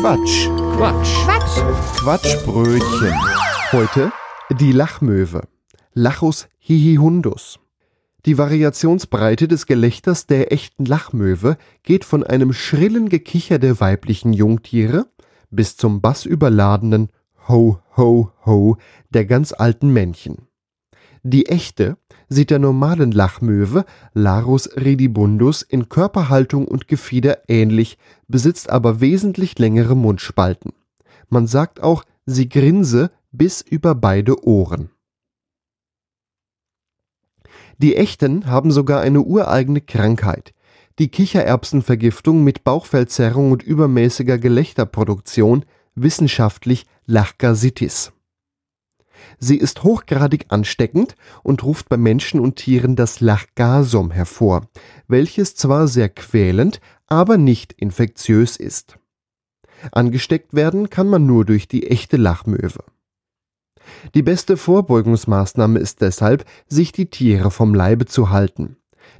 Quatsch. Quatsch. Quatsch. Quatschbrötchen. Heute die Lachmöwe. Lachus hihihundus. Die Variationsbreite des Gelächters der echten Lachmöwe geht von einem schrillen Gekicher der weiblichen Jungtiere bis zum bassüberladenen Ho, ho, ho der ganz alten Männchen. Die echte sieht der normalen Lachmöwe Larus redibundus in Körperhaltung und Gefieder ähnlich, besitzt aber wesentlich längere Mundspalten. Man sagt auch, sie grinse bis über beide Ohren. Die echten haben sogar eine ureigene Krankheit. Die Kichererbsenvergiftung mit Bauchfellzerrung und übermäßiger Gelächterproduktion, wissenschaftlich Lachgasitis. Sie ist hochgradig ansteckend und ruft bei Menschen und Tieren das Lachgasum hervor, welches zwar sehr quälend, aber nicht infektiös ist. Angesteckt werden kann man nur durch die echte Lachmöwe. Die beste Vorbeugungsmaßnahme ist deshalb, sich die Tiere vom Leibe zu halten.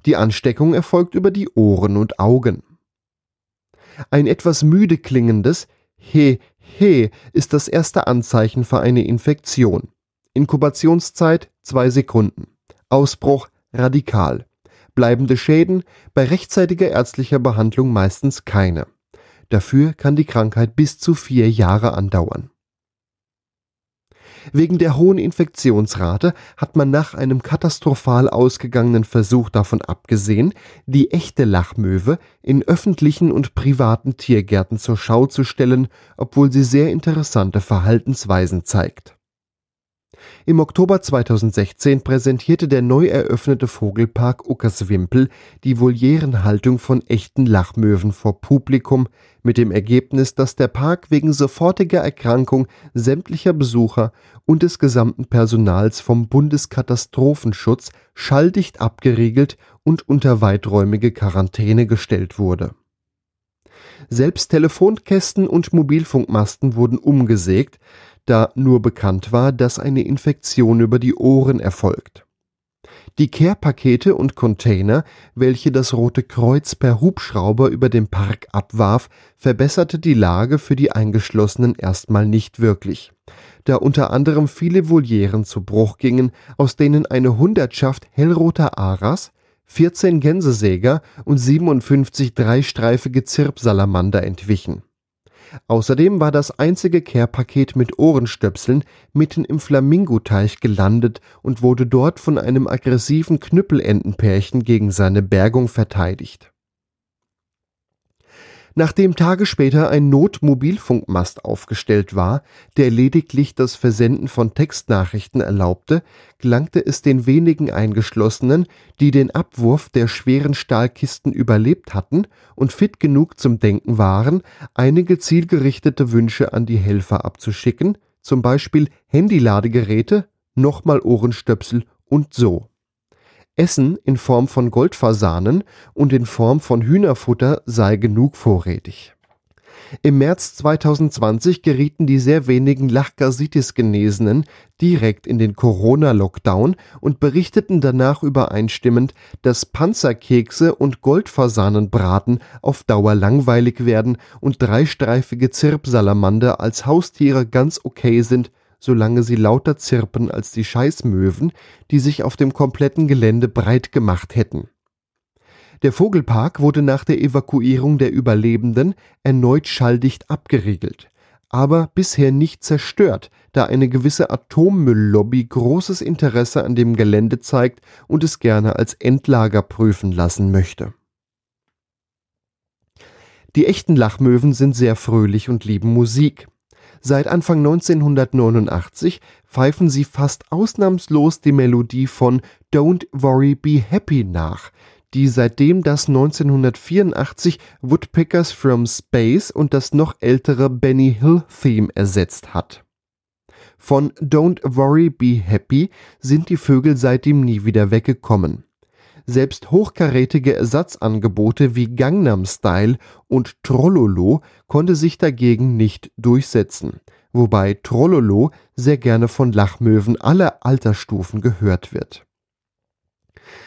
Die Ansteckung erfolgt über die Ohren und Augen. Ein etwas müde klingendes He, he ist das erste Anzeichen für eine Infektion. Inkubationszeit zwei Sekunden. Ausbruch radikal. Bleibende Schäden bei rechtzeitiger ärztlicher Behandlung meistens keine. Dafür kann die Krankheit bis zu vier Jahre andauern. Wegen der hohen Infektionsrate hat man nach einem katastrophal ausgegangenen Versuch davon abgesehen, die echte Lachmöwe in öffentlichen und privaten Tiergärten zur Schau zu stellen, obwohl sie sehr interessante Verhaltensweisen zeigt. Im Oktober 2016 präsentierte der neu eröffnete Vogelpark Uckerswimpel die Volierenhaltung von echten Lachmöwen vor Publikum, mit dem Ergebnis, dass der Park wegen sofortiger Erkrankung sämtlicher Besucher und des gesamten Personals vom Bundeskatastrophenschutz schalldicht abgeriegelt und unter weiträumige Quarantäne gestellt wurde. Selbst Telefonkästen und Mobilfunkmasten wurden umgesägt, da nur bekannt war, dass eine Infektion über die Ohren erfolgt. Die Care-Pakete und Container, welche das Rote Kreuz per Hubschrauber über den Park abwarf, verbesserte die Lage für die Eingeschlossenen erstmal nicht wirklich, da unter anderem viele Volieren zu Bruch gingen, aus denen eine Hundertschaft hellroter Aras, 14 Gänsesäger und 57 dreistreifige Zirpsalamander entwichen. Außerdem war das einzige Care-Paket mit Ohrenstöpseln mitten im Flamingoteich gelandet und wurde dort von einem aggressiven Knüppelentenpärchen gegen seine Bergung verteidigt Nachdem Tage später ein Notmobilfunkmast aufgestellt war, der lediglich das Versenden von Textnachrichten erlaubte, gelangte es den wenigen Eingeschlossenen, die den Abwurf der schweren Stahlkisten überlebt hatten und fit genug zum Denken waren, einige zielgerichtete Wünsche an die Helfer abzuschicken, zum Beispiel Handyladegeräte, nochmal Ohrenstöpsel und so. Essen in Form von Goldfasanen und in Form von Hühnerfutter sei genug vorrätig. Im März 2020 gerieten die sehr wenigen Lachgasitis-Genesenen direkt in den Corona-Lockdown und berichteten danach übereinstimmend, dass Panzerkekse und Goldfasanenbraten auf Dauer langweilig werden und dreistreifige Zirpsalamander als Haustiere ganz okay sind solange sie lauter zirpen als die Scheißmöwen, die sich auf dem kompletten Gelände breit gemacht hätten. Der Vogelpark wurde nach der Evakuierung der Überlebenden erneut schalldicht abgeriegelt, aber bisher nicht zerstört, da eine gewisse Atommülllobby großes Interesse an dem Gelände zeigt und es gerne als Endlager prüfen lassen möchte. Die echten Lachmöwen sind sehr fröhlich und lieben Musik. Seit Anfang 1989 pfeifen sie fast ausnahmslos die Melodie von Don't Worry Be Happy nach, die seitdem das 1984 Woodpeckers from Space und das noch ältere Benny Hill Theme ersetzt hat. Von Don't Worry Be Happy sind die Vögel seitdem nie wieder weggekommen. Selbst hochkarätige Ersatzangebote wie Gangnam Style und Trollolo konnte sich dagegen nicht durchsetzen, wobei Trollolo sehr gerne von Lachmöwen aller Altersstufen gehört wird.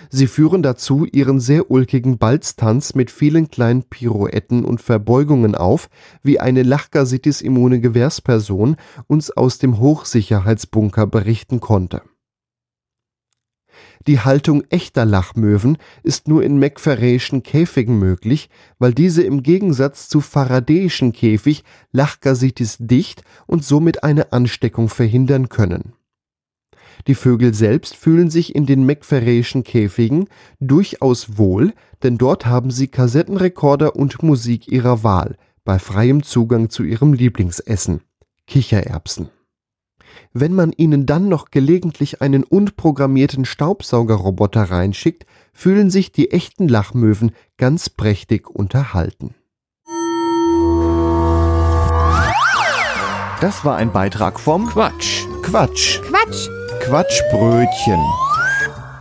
Sie führen dazu ihren sehr ulkigen Balztanz mit vielen kleinen Pirouetten und Verbeugungen auf, wie eine Lachgasitis-immune Gewährsperson uns aus dem Hochsicherheitsbunker berichten konnte. Die Haltung echter Lachmöwen ist nur in McFerrayschen Käfigen möglich, weil diese im Gegensatz zu Faradayischen Käfig Lachgasitis dicht und somit eine Ansteckung verhindern können. Die Vögel selbst fühlen sich in den McFerrayschen Käfigen durchaus wohl, denn dort haben sie Kassettenrekorder und Musik ihrer Wahl, bei freiem Zugang zu ihrem Lieblingsessen Kichererbsen. Wenn man ihnen dann noch gelegentlich einen unprogrammierten Staubsaugerroboter reinschickt, fühlen sich die echten Lachmöwen ganz prächtig unterhalten. Das war ein Beitrag vom Quatsch. Quatsch. Quatsch. Quatschbrötchen.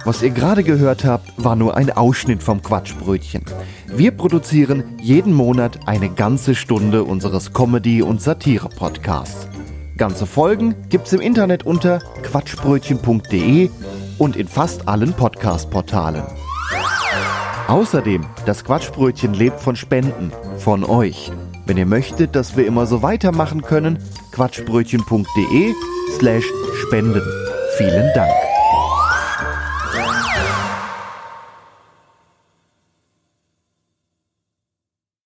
Was ihr gerade gehört habt, war nur ein Ausschnitt vom Quatschbrötchen. Wir produzieren jeden Monat eine ganze Stunde unseres Comedy- und Satire-Podcasts. Ganze Folgen gibt's im Internet unter quatschbrötchen.de und in fast allen Podcast-Portalen. Außerdem, das Quatschbrötchen lebt von Spenden, von euch. Wenn ihr möchtet, dass wir immer so weitermachen können, quatschbrötchen.de slash spenden. Vielen Dank.